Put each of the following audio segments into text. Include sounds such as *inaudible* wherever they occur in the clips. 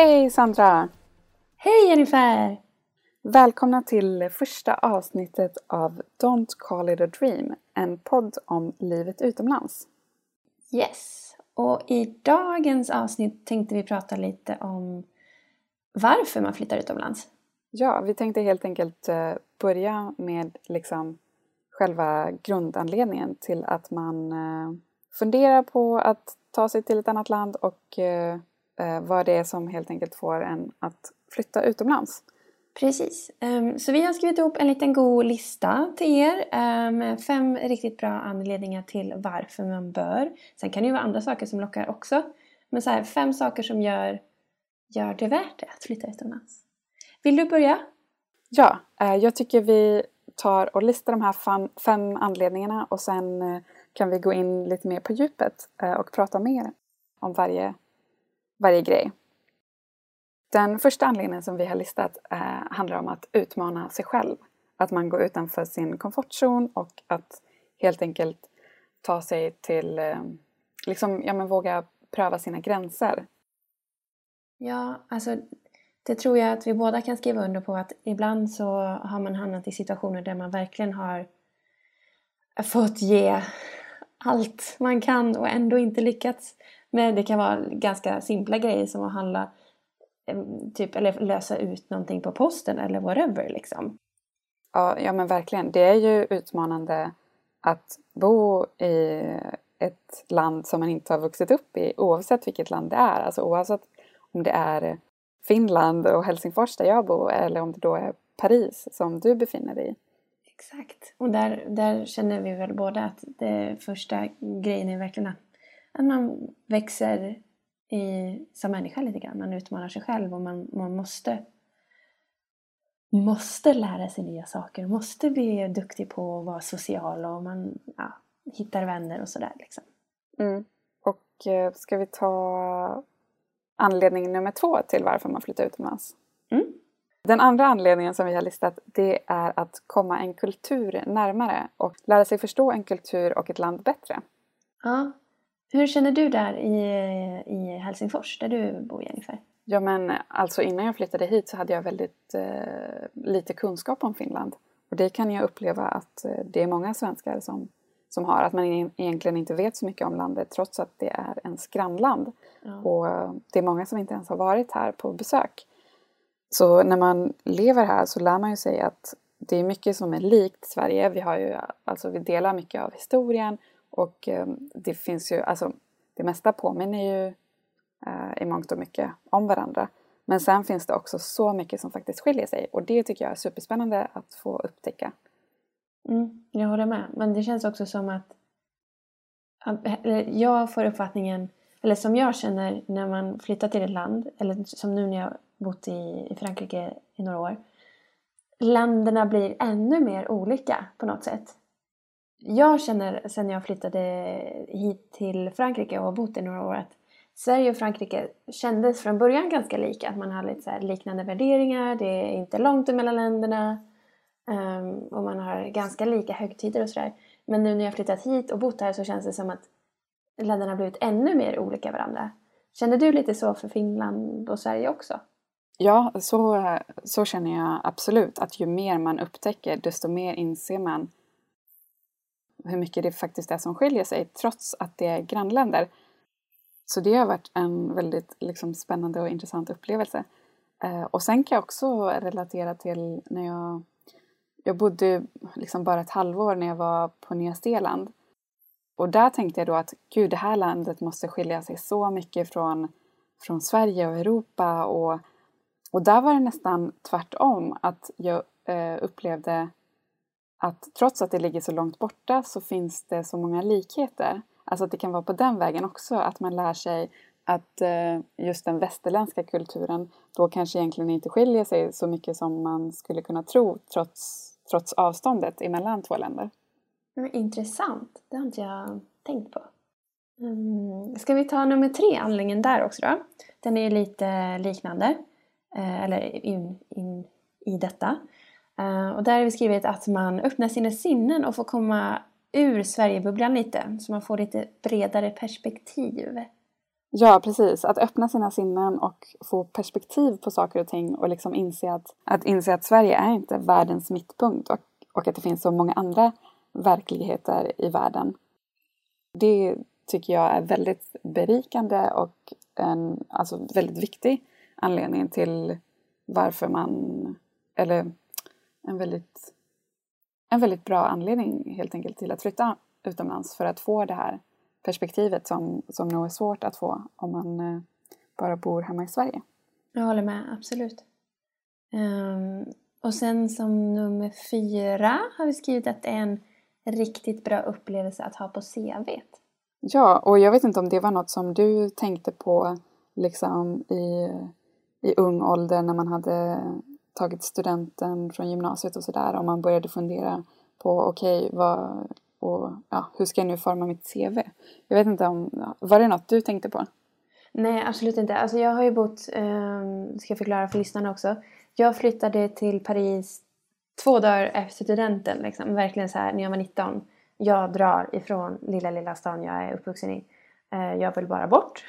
Hej Sandra! Hej Jennifer! Välkomna till första avsnittet av Don't call it a dream, en podd om livet utomlands. Yes! Och i dagens avsnitt tänkte vi prata lite om varför man flyttar utomlands. Ja, vi tänkte helt enkelt eh, börja med liksom själva grundanledningen till att man eh, funderar på att ta sig till ett annat land och eh, vad det är som helt enkelt får en att flytta utomlands. Precis. Um, så vi har skrivit ihop en liten god lista till er um, med fem riktigt bra anledningar till varför man bör. Sen kan det ju vara andra saker som lockar också. Men så här, fem saker som gör, gör det värt det att flytta utomlands. Vill du börja? Ja, uh, jag tycker vi tar och listar de här fem, anledningarna och sen uh, kan vi gå in lite mer på djupet uh, och prata mer om varje, varje grej. Den första anledningen som vi har listat eh, handlar om att utmana sig själv. Att man går utanför sin komfortzon och att helt enkelt ta sig till, eh, liksom, ja men våga pröva sina gränser. Ja, alltså det tror jag att vi båda kan skriva under på att ibland så har man hamnat i situationer där man verkligen har fått ge allt man kan och ändå inte lyckats. Men det kan vara ganska simpla grejer som att handla typ, eller lösa ut någonting på posten eller whatever liksom. Ja, ja men verkligen. Det är ju utmanande att bo i ett land som man inte har vuxit upp i oavsett vilket land det är. Alltså oavsett om det är Finland och Helsingfors där jag bor eller om det då är Paris som du befinner dig i. Exakt. Och där, där känner vi väl båda att det första grejen är verkligen att, att man växer i, som människa lite grann. Man utmanar sig själv och man, man måste måste lära sig nya saker, måste bli duktig på att vara social och man ja, hittar vänner och sådär. Liksom. Mm. Och eh, ska vi ta anledning nummer två till varför man flyttar utomlands? Mm. Den andra anledningen som vi har listat det är att komma en kultur närmare och lära sig förstå en kultur och ett land bättre. Ja, hur känner du där i, i Helsingfors, där du bor Jennifer? Ja men alltså innan jag flyttade hit så hade jag väldigt eh, lite kunskap om Finland. Och det kan jag uppleva att eh, det är många svenskar som, som har. Att man egentligen inte vet så mycket om landet trots att det är ens grannland. Ja. Och det är många som inte ens har varit här på besök. Så när man lever här så lär man ju sig att det är mycket som är likt Sverige. Vi, har ju, alltså, vi delar mycket av historien och eh, det finns ju, alltså det mesta påminner ju eh, i mångt och mycket om varandra. Men sen finns det också så mycket som faktiskt skiljer sig och det tycker jag är superspännande att få upptäcka. Mm, jag håller med, men det känns också som att jag får uppfattningen, eller som jag känner när man flyttar till ett land, eller som nu när jag bott i, i Frankrike i några år. Länderna blir ännu mer olika på något sätt jag känner sen jag flyttade hit till Frankrike och har bott i några år att Sverige och Frankrike kändes från början ganska lika. Att man har lite så liknande värderingar, det är inte långt emellan länderna um, och man har ganska lika högtider och sådär. Men nu när jag flyttat hit och bott här så känns det som att länderna har blivit ännu mer olika varandra. Känner du lite så för Finland och Sverige också? Ja, så, så känner jag absolut. Att ju mer man upptäcker desto mer inser man hur mycket det faktiskt är som skiljer sig trots att det är grannländer. Så det har varit en väldigt liksom, spännande och intressant upplevelse. Eh, och sen kan jag också relatera till när jag, jag bodde liksom bara ett halvår när jag var på Nya Zeeland. Och där tänkte jag då att gud, det här landet måste skilja sig så mycket från, från Sverige och Europa. Och, och där var det nästan tvärtom, att jag eh, upplevde att trots att det ligger så långt borta så finns det så många likheter. Alltså att det kan vara på den vägen också, att man lär sig att eh, just den västerländska kulturen då kanske egentligen inte skiljer sig så mycket som man skulle kunna tro trots, trots avståndet emellan två länder. Intressant, det har inte jag tänkt på. Mm. Ska vi ta nummer tre, anledningen där också då? Den är ju lite liknande, eh, eller in, in i detta. Eh, och där har vi skrivit att man öppnar sina sinnen och får komma ur Sverigebubblan lite. Så man får lite bredare perspektiv. Ja, precis. Att öppna sina sinnen och få perspektiv på saker och ting och liksom inse att, att, inse att Sverige är inte världens mittpunkt och, och att det finns så många andra verkligheter i världen. Det tycker jag är väldigt berikande och en alltså, väldigt viktig anledning till varför man, eller en väldigt, en väldigt bra anledning helt enkelt till att flytta utomlands för att få det här perspektivet som, som nog är svårt att få om man eh, bara bor hemma i Sverige. Jag håller med, absolut. Um, och sen som nummer fyra har vi skrivit att det är en riktigt bra upplevelse att ha på CV. Ja, och jag vet inte om det var något som du tänkte på liksom i, i ung ålder när man hade tagit studenten från gymnasiet och sådär. och man började fundera på okej, okay, vad, och ja, hur ska jag nu forma mitt CV? Jag vet inte om, var det något du tänkte på? Nej, absolut inte. Alltså jag har ju bott, um, ska jag förklara för lyssnarna också. Jag flyttade till Paris två dagar efter studenten, liksom. verkligen så här när jag var 19. Jag drar ifrån lilla, lilla stan jag är uppvuxen i. Uh, jag vill bara bort.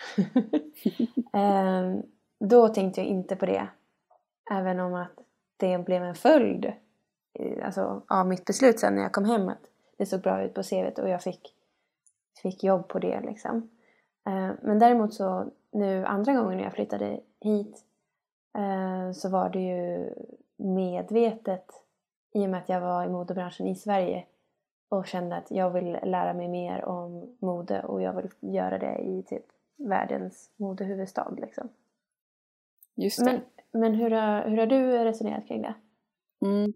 um, *laughs* då tänkte jag inte på det. Även om att det blev en följd alltså, av mitt beslut sen när jag kom hem. Att det såg bra ut på CVt och jag fick, fick jobb på det liksom. Uh, men däremot så nu andra gången jag flyttade hit uh, så var det ju medvetet i och med att jag var i modebranschen i Sverige och kände att jag vill lära mig mer om mode och jag vill göra det i typ världens modehuvudstad liksom. Just det. Men, men hur, har, hur har du resonerat kring det? Mm.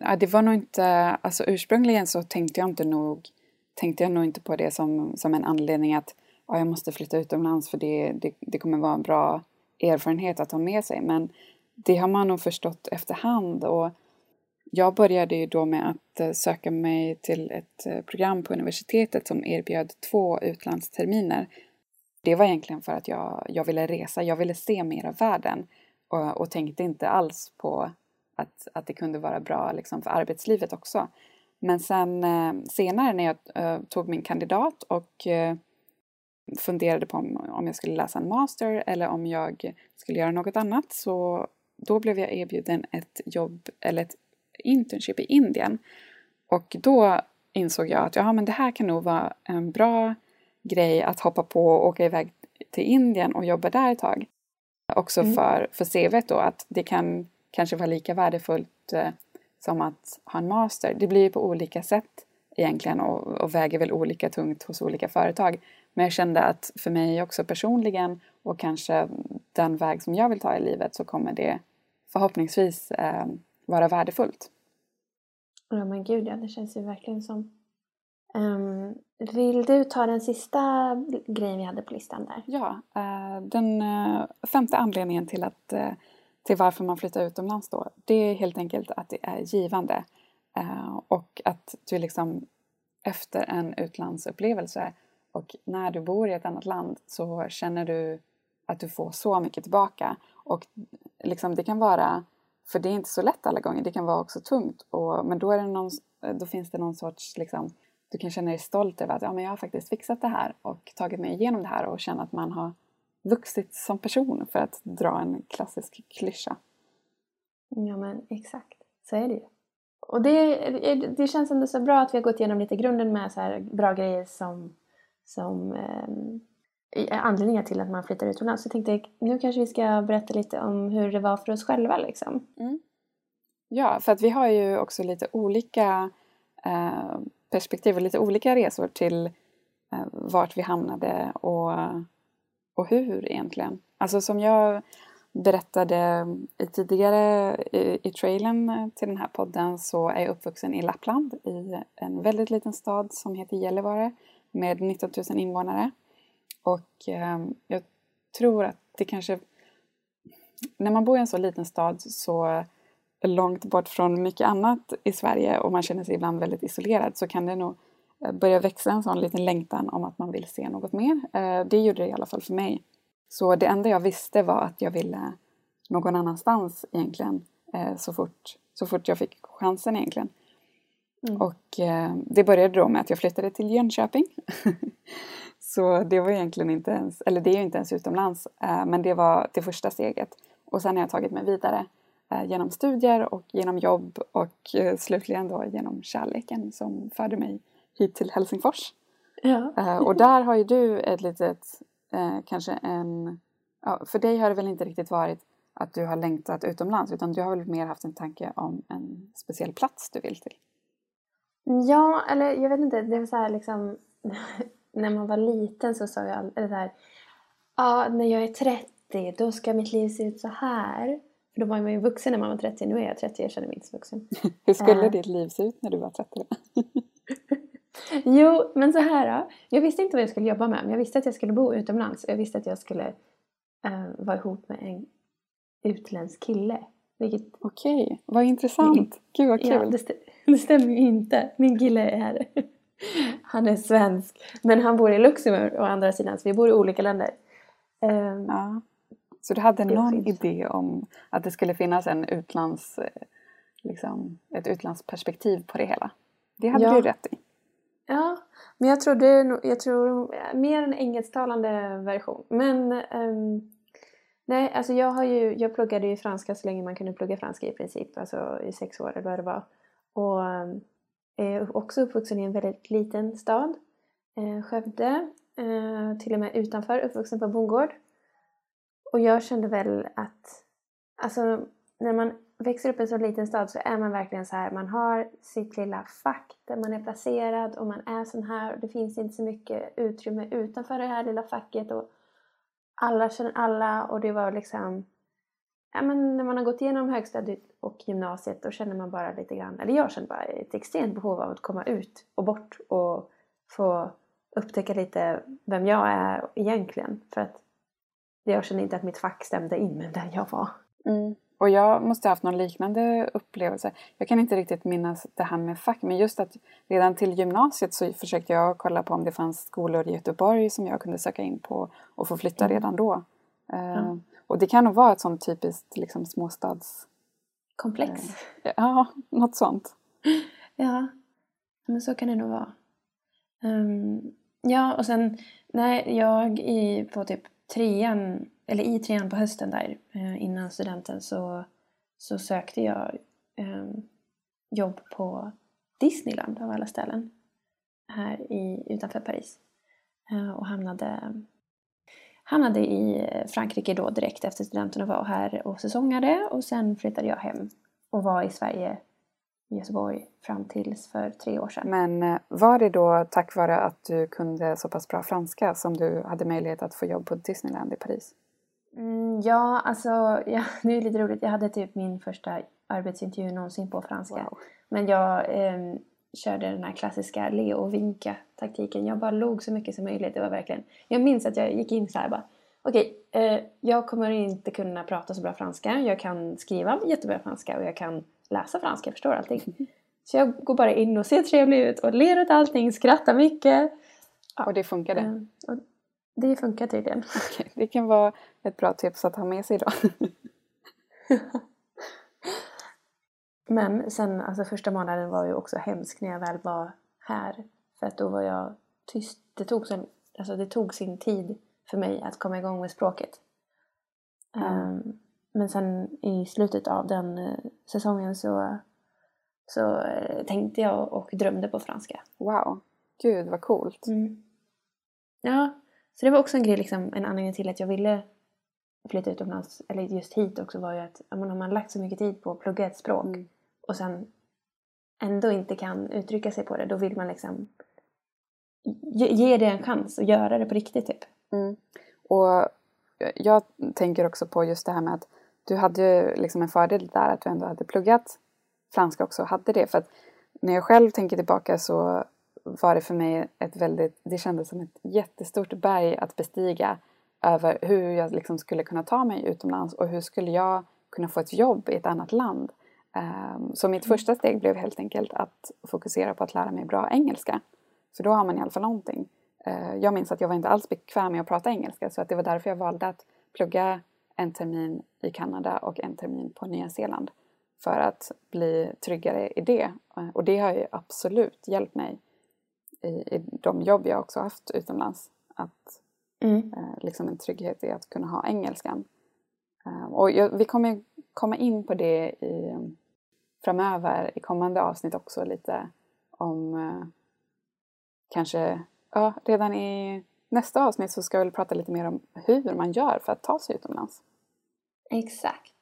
Ja, det var nog inte, alltså ursprungligen så tänkte jag inte nog, tänkte jag nog inte på det som, som en anledning att ja, jag måste flytta utomlands för det, det, det kommer vara en bra erfarenhet att ha med sig. Men det har man nog förstått efterhand och jag började ju då med att eh, söka mig till ett eh, program på universitetet som erbjöd två utlandsterminer. Det var egentligen för att jag, jag ville resa, jag ville se mer av världen och, och tänkte inte alls på att, att det kunde vara bra liksom, för arbetslivet också. Men sen eh, senare när jag eh, tog min kandidat och eh, funderade på om, om jag skulle läsa en master eller om jag skulle göra något annat så då blev jag erbjuden ett jobb eller ett internship i Indien. Och då insåg jag att ja, men det här kan nog vara en bra grej att hoppa på och åka iväg till Indien och jobba där ett tag. Också mm. för, för CVt då, att det kan kanske vara lika värdefullt eh, som att ha en master. Det blir ju på olika sätt egentligen och, och väger väl olika tungt hos olika företag. Men jag kände att för mig också personligen och kanske den väg som jag vill ta i livet så kommer det förhoppningsvis eh, vara värdefullt. Ja men gud ja, det känns ju verkligen som. Um, vill du ta den sista grejen vi hade på listan där? Ja, uh, den uh, femte anledningen till att uh, till varför man flyttar utomlands då, det är helt enkelt att det är givande. Och att du liksom efter en utlandsupplevelse och när du bor i ett annat land så känner du att du får så mycket tillbaka. Och liksom det kan vara, för det är inte så lätt alla gånger, det kan vara också tungt. Och, men då, är det någon, då finns det någon sorts, liksom, du kan känna dig stolt över att ja, men jag har faktiskt fixat det här och tagit mig igenom det här och känna att man har vuxit som person för att dra en klassisk klyscha. Ja men exakt, så är det ju. Och det, det känns ändå så bra att vi har gått igenom lite grunden med så här bra grejer som, som eh, anledningar till att man flyttar utomlands. Så jag tänkte nu kanske vi ska berätta lite om hur det var för oss själva liksom. Mm. Ja, för att vi har ju också lite olika eh, perspektiv och lite olika resor till eh, vart vi hamnade och och hur egentligen. Alltså som jag berättade tidigare i, i trailern till den här podden så är jag uppvuxen i Lappland i en väldigt liten stad som heter Gällivare med 19 000 invånare. Och eh, jag tror att det kanske... När man bor i en så liten stad så långt bort från mycket annat i Sverige och man känner sig ibland väldigt isolerad så kan det nog Eh, börja växa en sån liten längtan om att man vill se något mer. Eh, det gjorde det i alla fall för mig. Så det enda jag visste var att jag ville någon annanstans egentligen eh, så fort, så fort jag fick chansen egentligen. Mm. Och det började då med att jag flyttade till Jönköping. *laughs* Så det var egentligen inte ens, eller det är ju inte ens utomlands, men det var det första steget. Och sen har jag tagit mig vidare genom studier och genom jobb och eh, slutligen då genom kärleken som förde mig hit till Helsingfors. Ja. Eh, och där har ju du ett litet, eh, kanske en, för dig har det väl inte riktigt varit att du har längtat utomlands utan du har väl mer haft en tanke om en speciell plats du vill till? Ja, eller jag vet inte. Det var så här liksom... *laughs* när man var liten så sa jag eller så här... Ja, när jag är 30 då ska mitt liv se ut så här. För då var man ju vuxen när man var 30. Nu är jag 30, jag känner mig inte så vuxen. *laughs* Hur skulle Eh. ditt liv se ut när du var 30? *laughs* Jo, men så här då. Jag visste inte vad jag skulle jobba med. Men jag visste att jag skulle bo utomlands. Jag visste att jag skulle eh, vara ihop med en utländsk kille. Vilket, Okej, vad intressant. Gud vad kul. ja, det, st- *laughs* det stämmer ju inte. Min kille är Han är svensk. Men han bor i Luxemburg å andra sidan. Så vi bor i olika länder. Ehm, Ja. Så du hade någon idé om att det skulle finnas en utlands, eh, liksom, ett utlandsperspektiv på det hela? Det hade Ja. du rätt i. Ja, men jag tror det jag tror mer en engelsktalande version. Men ehm, nej, alltså jag har ju, jag pluggade ju franska så länge man kunde plugga franska i princip, alltså i sex år eller vad det var. Och ehm, är också uppvuxen i en väldigt liten stad, eh, Skövde, eh, till och med utanför, uppvuxen på bondgård. Och jag kände väl att, alltså när man växer upp i en så liten stad så är man verkligen så här, man har sitt lilla fack där man är placerad och man är sån här och det finns inte så mycket utrymme utanför det här lilla facket och alla känner alla och det var liksom Ja men när man har gått igenom högstadiet och gymnasiet då känner man bara lite grann, eller jag känner bara ett extremt behov av att komma ut och bort och få upptäcka lite vem jag är egentligen. För att jag kände inte att mitt fack stämde in med den jag var. Och jag måste ha haft någon liknande upplevelse. Jag kan inte riktigt minnas det här med fack, men just att redan till gymnasiet så försökte jag kolla på om det fanns skolor i Göteborg som jag kunde söka in på och få flytta Mm. redan då. Ja. Och det kan nog vara ett sånt typiskt liksom, småstads... Komplex. Ja, *laughs* något sånt. Ja, men så kan det nog vara. Ehm, ja, och sen när jag i, på typ trean, eller i trean på hösten där eh, innan studenten så, så sökte jag ehm, jobb på Disneyland av alla ställen här i, utanför Paris. Eh, och hamnade, hamnade i Frankrike då direkt efter studenten och var här och säsongade och sen flyttade jag hem och var i Sverige Göteborg fram tills för tre år sedan. Men eh, var det då tack vare att du kunde så pass bra franska som du hade möjlighet att få jobb på Disneyland i Paris? Mm, ja, alltså ja, *laughs* det är lite roligt. Jag hade typ min första arbetsintervju någonsin på franska. Wow. Men jag ehm, körde den här klassiska le och vinka taktiken. Jag bara log så mycket som möjligt. Det var verkligen... Jag minns att jag gick in så här bara. Okej, eh, jag kommer inte kunna prata så bra franska. Jag kan skriva jättebra franska och jag kan läsa franska. Jag förstår allting. Så jag går bara in och ser trevlig ut och ler åt allting, skrattar mycket. Och det funkade? Eh, och det funkar tydligen. Okej, Det kan vara ett bra tips att ha med sig då. *laughs* Men sen, alltså första månaden var ju också hemsk när jag väl var här. För att då var jag tyst. Det tog, sen, alltså det tog sin tid för mig att komma igång med språket. Ja. Ehm, men sen i slutet av den eh, säsongen så, så eh, tänkte jag och drömde på franska. Wow, gud vad coolt. Ja, så det var också en grej, liksom, en anledning till att jag ville flytta utomlands, eller just hit också, var ju att men har man lagt så mycket tid på att plugga ett språk Mm. och sen ändå inte kan uttrycka sig på det, då vill man liksom ge, ge det en chans och göra det på riktigt typ. Mm. Och jag tänker också på just det här med att du hade ju liksom en fördel där att du ändå hade pluggat franska också, hade det. För att när jag själv tänker tillbaka så var det för mig ett väldigt, det kändes som ett jättestort berg att bestiga över hur jag liksom skulle kunna ta mig utomlands och hur skulle jag kunna få ett jobb i ett annat land. Ehm, Så mitt första steg blev helt enkelt att fokusera på att lära mig bra engelska. För då har man i alla fall någonting. Eh, Jag minns att jag var inte alls bekväm med att prata engelska så att det var därför jag valde att plugga en termin i Kanada och en termin på Nya Zeeland. För att bli tryggare i det. Eh, Och det har ju absolut hjälpt mig i, i de jobb jag också haft utomlands. Att Mm. eh, liksom en trygghet i att kunna ha engelskan. Eh, och jag, vi kommer komma in på det i, framöver i kommande avsnitt också lite om eh, kanske, ja redan i nästa avsnitt så ska vi prata lite mer om hur man gör för att ta sig utomlands. Exakt.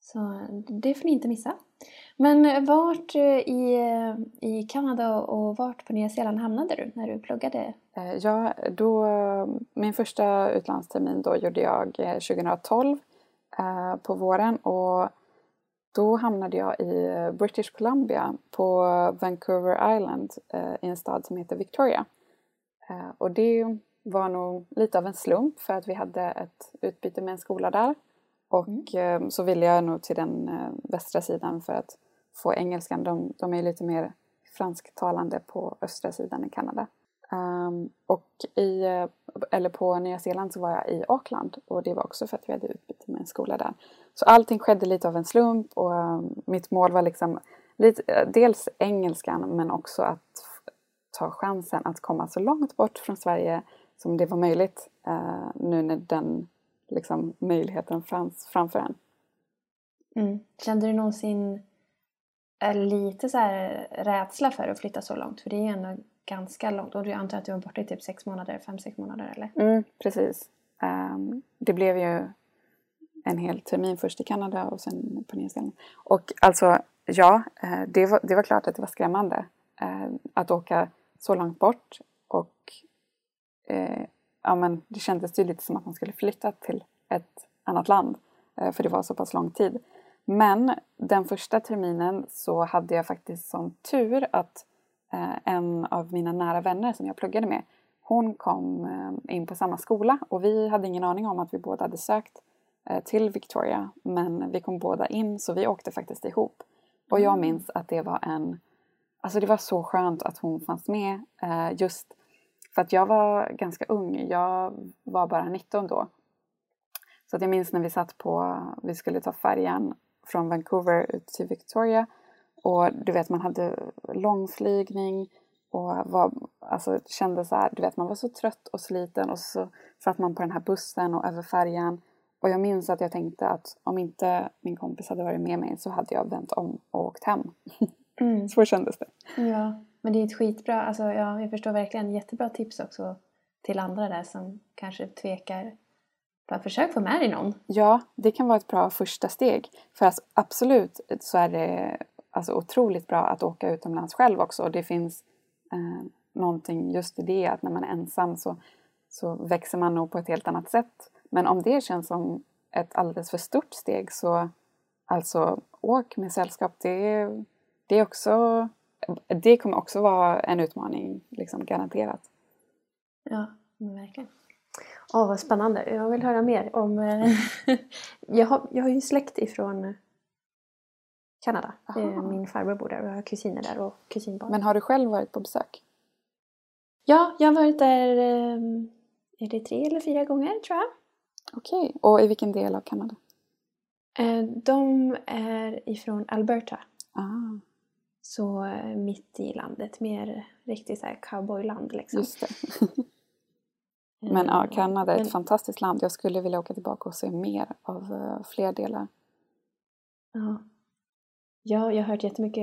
Så det får ni inte missa. Men vart eh, i, eh, i Kanada och vart på Nya Zeeland hamnade du när du pluggade? Eh, Ja, då, min första utlandstermin då gjorde jag eh, 2012 eh, på våren och då hamnade jag i British Columbia på Vancouver Island eh, i en stad som heter Victoria. Eh, och det var nog lite av en slump för att vi hade ett utbyte med en skola där. Och eh, så ville jag nog till den eh, västra sidan för att få engelskan. De, de är lite mer fransktalande på östra sidan i Kanada. Ehm, och i, eh, eller på Nya Zeeland så var jag i Auckland och det var också för att vi hade utbyte med en skola där. Så allting skedde lite av en slump och ehm, mitt mål var liksom lite, dels engelskan men också att ta chansen att komma så långt bort från Sverige som det var möjligt eh, nu när den liksom, möjligheten fanns framför en. Mm. Kände du någonsin eh, lite så här rädsla för att flytta så långt? För det är ju ändå ganska långt. Och du antar att du var borta i typ sex månader, fem, sex månader eller? Mm, precis. Ehm, det blev ju en hel termin först i Kanada och sen på Nya Zeeland. Och alltså, ja, eh, det var, det var klart att det var skrämmande eh, att åka så långt bort och eh, ja, men det kändes ju lite som att man skulle flytta till ett annat land eh, för det var så pass lång tid. Men den första terminen så hade jag faktiskt sån tur att eh, en av mina nära vänner som jag pluggade med hon kom eh, in på samma skola och vi hade ingen aning om att vi båda hade sökt eh, till Victoria men vi kom båda in så vi åkte faktiskt ihop. Och jag minns att det var en Alltså det var så skönt att hon fanns med eh, just för att jag var ganska ung. Jag var bara 19 då. Så att jag minns när vi satt på, vi skulle ta färjan från Vancouver ut till Victoria. Och du vet man hade långflygning och var, alltså kände så här, du vet man var så trött och sliten och så satt man på den här bussen och över färjan. Och jag minns att jag tänkte att om inte min kompis hade varit med mig så hade jag vänt om och åkt hem. Mm. *laughs* Så kändes det. Ja, men det är ett skitbra, alltså ja, jag förstår verkligen jättebra tips också till andra där som kanske tvekar. Bara försök få med dig någon. Ja, det kan vara ett bra första steg. För alltså, absolut så är det alltså, otroligt bra att åka utomlands själv också. Det finns eh, någonting just i det att när man är ensam så, så växer man nog på ett helt annat sätt. Men om det känns som ett alldeles för stort steg så alltså åk med sällskap. Det, det, är också, det kommer också vara en utmaning, liksom garanterat. Ja, verkligen. Åh, vad spännande. Jag vill höra mer om... eh, *laughs* jag, har, jag har ju släkt ifrån Kanada. Eh, Aha. Min farbror bor där och jag har kusiner där och kusinbarn. Men har du själv varit på besök? Ja, jag har varit där eh, är det tre eller fyra gånger tror jag. Okej, och i vilken del av Kanada? Eh, De är ifrån Alberta. Ah, Så eh, mitt i landet, mer riktigt så här cowboyland liksom. just det. *laughs* Men ja, Eh, Kanada är ett men- fantastiskt land. Jag skulle vilja åka tillbaka och se mer av eh, fler delar. Ja. ja, jag har hört jättemycket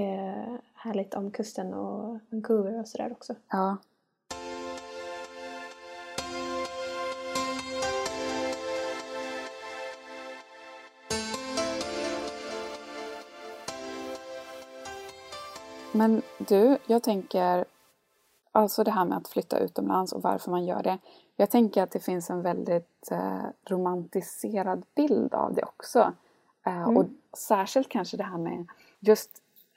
härligt om kusten och Vancouver och sådär också. Ja. Men du, jag tänker alltså det här med att flytta utomlands och varför man gör det. Jag tänker att det finns en väldigt eh, romantiserad bild av det också. Eh, Mm. Och särskilt kanske det här med just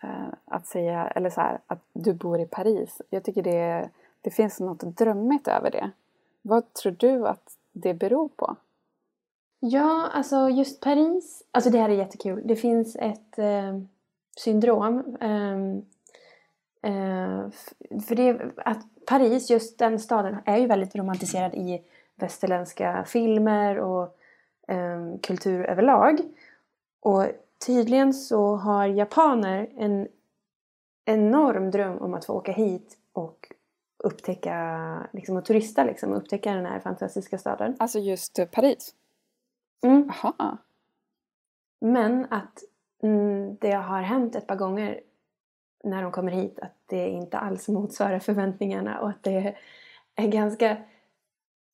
eh, att säga, eller så här, att du bor i Paris. Jag tycker det, det finns något drömmigt över det. Vad tror du att det beror på? Ja, alltså just Paris. Alltså det här är jättekul. Det finns ett eh, syndrom. Eh, för det att Paris, just den staden, är ju väldigt romantiserad i västerländska filmer och ehm, kultur överlag. Och tydligen så har japaner en enorm dröm om att få åka hit och upptäcka liksom, och turista liksom, och upptäcka den här fantastiska staden. Alltså just eh, Paris? Mm. Jaha. Men att mm, det har hänt ett par gånger när de kommer hit att det inte alls motsvarar förväntningarna och att det är ganska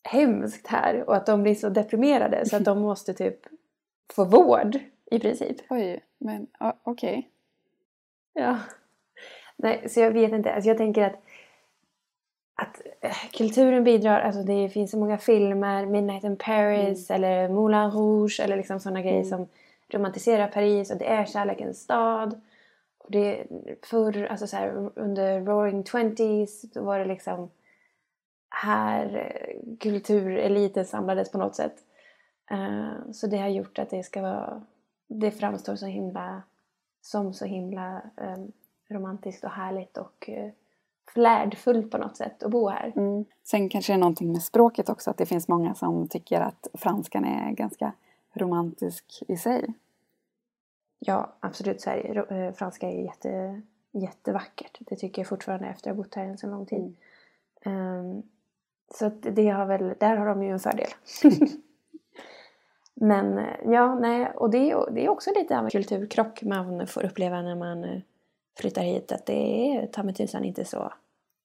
hemskt här och att de blir så deprimerade så att de måste typ få vård i princip. Oj, men okej. Ja. Nej, så jag vet inte. Alltså jag tänker att, att eh, kulturen bidrar. Alltså det finns så många filmer. Midnight in Paris eller Moulin Rouge eller liksom sådana grejer Mm. som romantiserar Paris och det är kärlekens stad. Det, förr, alltså så här, under Roaring Twenties då var det liksom här kultureliten samlades på något sätt. Uh, så det har gjort att det ska vara, det framstår så himla, som så himla um, romantiskt och härligt och uh, flärdfullt på något sätt att bo här. Mm. Sen kanske det är någonting med språket också, att det finns många som tycker att franskan är ganska romantisk i sig. Ja, absolut så är det. Ro- eh, Franska är jätte, jättevackert. Det tycker jag fortfarande efter att ha bott här en så lång tid. Ehm, så det har väl, där har de ju en fördel. *laughs* Men eh, ja, nej, och det är, det är också lite av en kulturkrock man får uppleva när man eh, flyttar hit. Att det är ta mig tusan inte så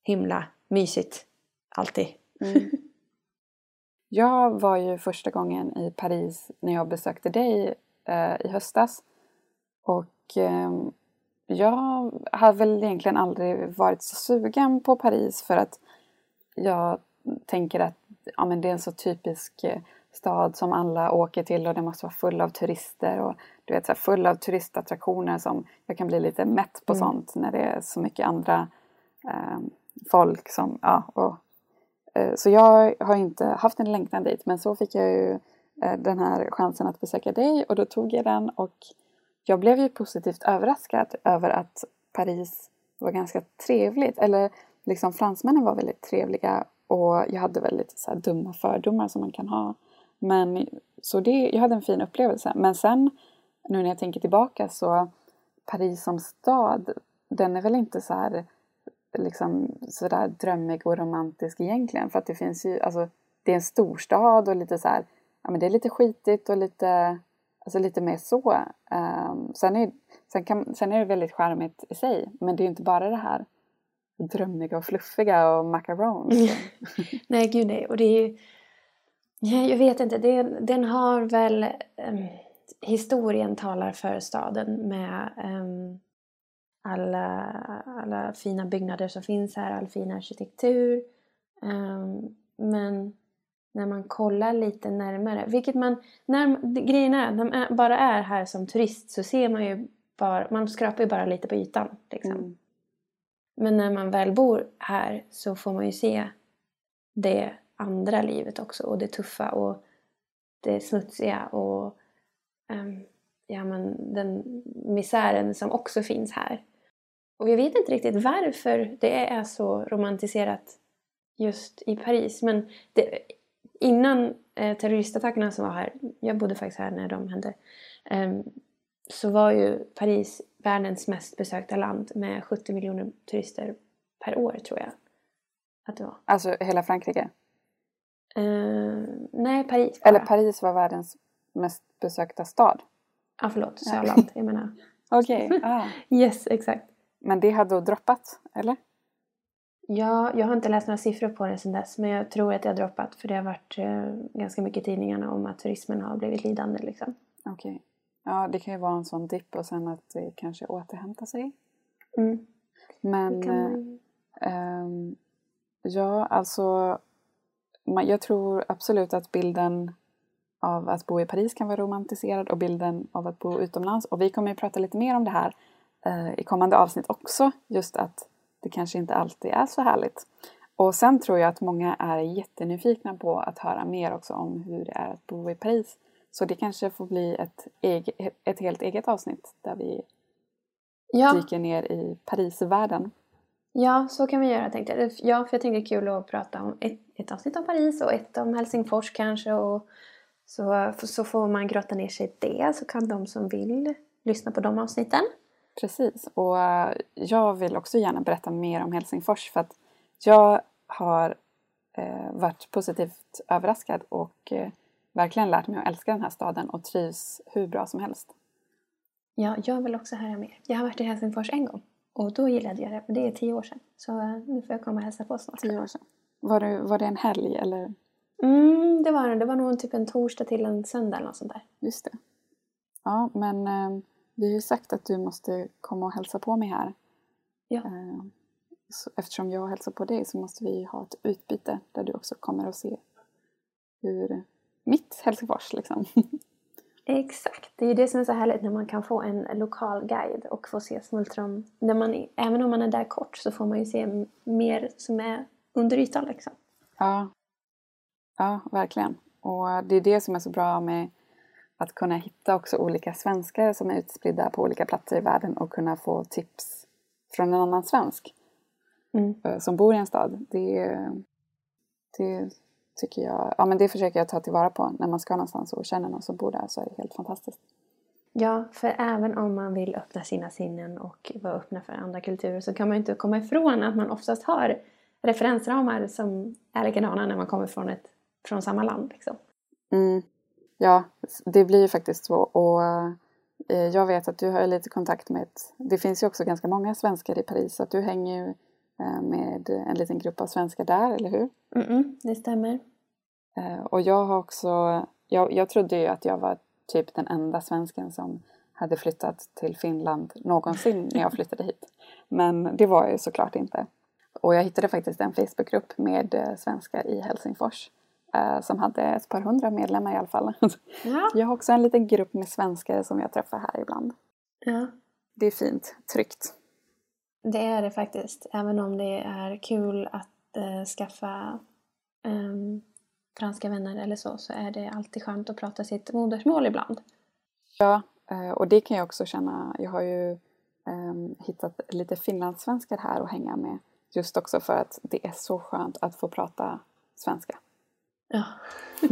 himla mysigt alltid. Mm. *laughs* Jag var ju första gången i Paris när jag besökte dig eh, i höstas. Och eh, jag har väl egentligen aldrig varit så sugen på Paris för att jag tänker att ja, men det är en så typisk eh, stad som alla åker till och den måste vara full av turister och du vet så här, full av turistattraktioner som jag kan bli lite mätt på Mm. sånt när det är så mycket andra eh, folk som, ja, och Eh, Så jag har inte haft en längtan dit men så fick jag ju eh, den här chansen att besöka dig och då tog jag den och jag blev ju positivt överraskad över att Paris var ganska trevligt. Eller liksom fransmännen var väldigt trevliga och jag hade väl lite så här dumma fördomar som man kan ha. Men så det, jag hade en fin upplevelse. Men sen nu när jag tänker tillbaka så Paris som stad, den är väl inte så här liksom sådär drömmig och romantisk egentligen. För att det finns ju, alltså det är en storstad och lite så här, ja men det är lite skitigt och lite, alltså lite mer så. Um, sen, är, sen, kan, sen är det väldigt charmigt i sig, men det är ju inte bara det här drömmiga och fluffiga och macarons. *laughs* Nej, gud nej. Och det är ju... Jag vet inte. Det, den har väl... Um, historien talar för staden med um, alla, alla fina byggnader som finns här, all fin arkitektur. Um, men när man kollar lite närmare, vilket man... När, grejen är, när man bara är här som turist så ser man ju bara... Man skrapar ju bara lite på ytan. Liksom. Mm. Men när man väl bor här så får man ju se det andra livet också och det tuffa och det smutsiga och ehm, ja, men den misären som också finns här. Och vi vet inte riktigt varför det är så romantiserat just i Paris. Men det, innan eh, terroristattackerna som var här, jag bodde faktiskt här när de hände, ehm, så var ju Paris världens mest besökta land med 70 miljoner turister per år tror jag att det var. Alltså hela Frankrike. Eh, nej, Paris bara. Eller Paris var världens mest besökta stad. Ja, förlåt. Sa Ja. jag land? Jag menar. *laughs* Okej, ah. *laughs* Yes, exakt. Men det hade då droppat, eller? Ja, jag har inte läst några siffror på det sedan dess men jag tror att det har droppat för det har varit eh, ganska mycket i tidningarna om att turismen har blivit lidande liksom. Okej. Ja, det kan ju vara en sån dipp och sen att det kanske återhämtar sig. Mm. Men kan eh, man... ehm, ja, alltså man, jag tror absolut att bilden av att bo i Paris kan vara romantiserad och bilden av att bo utomlands. Och vi kommer ju prata lite mer om det här eh, i kommande avsnitt också. Just att det kanske inte alltid är så härligt. Och sen tror jag att många är jättenyfikna på att höra mer också om hur det är att bo i Paris. Så det kanske får bli ett, eg- ett helt eget avsnitt där vi ja, dyker ner i Parisvärlden. ja, så kan vi göra tänkte jag. Ja, för jag tänkte det är kul att prata om ett, ett avsnitt om Paris och ett om Helsingfors kanske. Och så, så får man grotta ner sig i det så kan de som vill lyssna på de avsnitten. Precis, och eh, jag vill också gärna berätta mer om Helsingfors för att jag har eh, varit positivt överraskad och eh, verkligen lärt mig att älska den här staden och trivs hur bra som helst. Ja, jag vill också höra mer. Jag har varit i Helsingfors en gång och då gillade jag det. Det är tio år sedan. Så nu får jag komma och hälsa på snart. Tio år sedan. Var det, var det en helg eller? Mm, det var det. Det var nog typ en torsdag till en söndag eller något sånt där. Just det. Ja, men vi har ju sagt att du måste komma och hälsa på mig här. Ja. Eh, så eftersom jag hälsar på dig så måste vi ha ett utbyte där du också kommer att se hur mitt Helsingfors liksom. *laughs* Exakt, det är ju det som är så härligt när man kan få en lokal guide och få se Smultron. När man, även om man är där kort så får man ju se mer som är under ytan liksom. Ja, ja verkligen. Och det är det som är så bra med att kunna hitta också olika svenskar som är utspridda på olika platser i världen och kunna få tips från en annan svensk Mm. eh, som bor i en stad. Det, det tycker jag, ja men det försöker jag ta tillvara på när man ska någonstans och känner någon som bor där så är det helt fantastiskt. Ja, för även om man vill öppna sina sinnen och vara öppna för andra kulturer så kan man ju inte komma ifrån att man oftast har referensramar som är likadana när man kommer från, ett, från samma land. Liksom. Mm. Ja, det blir ju faktiskt så. Och eh, jag vet att du har lite kontakt med ett, Det finns ju också ganska många svenskar i Paris. Så att du hänger ju eh, med en liten grupp av svenskar där, eller hur? Mm-mm, det stämmer. Eh, och jag har också... Jag, jag trodde ju att jag var typ den enda svensken som hade flyttat till Finland någonsin när jag *laughs* flyttade hit. Men det var jag ju såklart inte. Och jag hittade faktiskt en Facebookgrupp med svenskar i Helsingfors. Eh, Som hade ett par hundra medlemmar i alla fall. *laughs* Ja. Jag har också en liten grupp med svenskar som jag träffar här ibland. ja, Det är fint, tryggt. det är det faktiskt. Även om det är kul att eh, skaffa ehm, franska vänner eller så, så är det alltid skönt att prata sitt modersmål ibland. Ja, eh, och det kan jag också känna. Jag har ju ehm, hittat lite finlandssvenskar här att hänga med. Just också för att det är så skönt att få prata svenska. Ja. *laughs*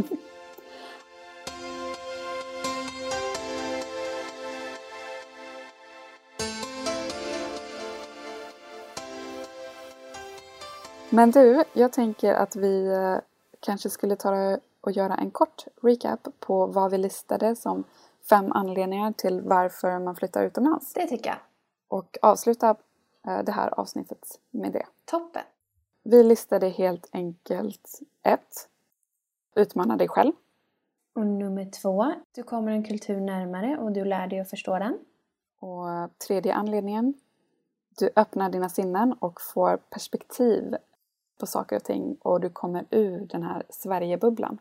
Men du, jag tänker att vi eh, kanske skulle ta och göra en kort recap på vad vi listade som fem anledningar till varför man flyttar utomlands. Det tycker jag. Och avsluta eh, det här avsnittet med det. Toppen. Vi listade helt enkelt ett. Utmana dig själv. Och nummer två, du kommer en kultur närmare och du lär dig att förstå den. Och tredje anledningen. Du öppnar dina sinnen och får perspektiv på saker och ting och du kommer ur den här Sverigebubblan.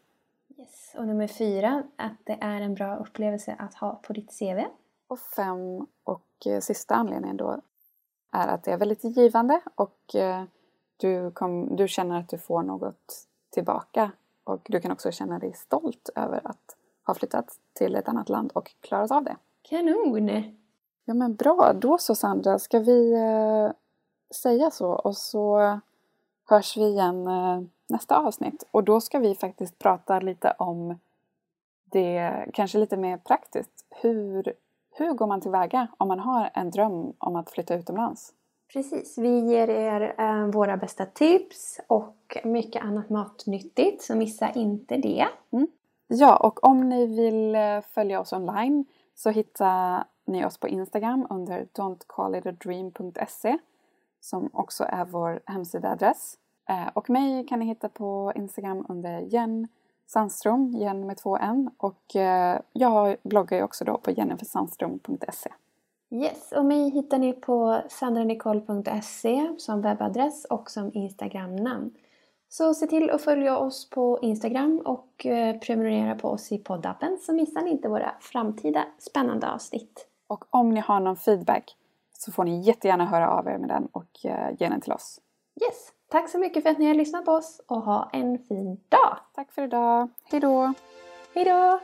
Yes. Och nummer fyra, att det är en bra upplevelse att ha på ditt CV. Och fem och eh, sista anledningen då är att det är väldigt givande och eh, du, kom, du känner att du får något tillbaka. Och du kan också känna dig stolt över att ha flyttat till ett annat land och klarat av det. Kanon! Ja men bra, då så Sandra, ska vi eh, säga så och så hörs vi igen eh, nästa avsnitt. Och då ska vi faktiskt prata lite om det, kanske lite mer praktiskt. Hur, hur går man tillväga om man har en dröm om att flytta utomlands? Precis, vi ger er eh, våra bästa tips och mycket annat matnyttigt, så missa inte det. Mm. Ja, och om ni vill eh, följa oss online så hittar ni oss på Instagram under don'tcallitadream.se som också är vår hemsidaadress. Eh, Och mig kan ni hitta på Instagram under Jen Sandström, Jen med två N. Och eh, jag bloggar ju också då på jennifersandström.se. Yes, och mig hittar ni på sandranicole.se som webbadress och som Instagramnamn. Så se till att följa oss på Instagram och eh, prenumerera på oss i poddappen så missar ni inte våra framtida spännande avsnitt. Och om ni har någon feedback så får ni jättegärna höra av er med den och eh, ge den till oss. Yes, tack så mycket för att ni har lyssnat på oss och ha en fin dag! Tack för idag. Hej då! Hejdå!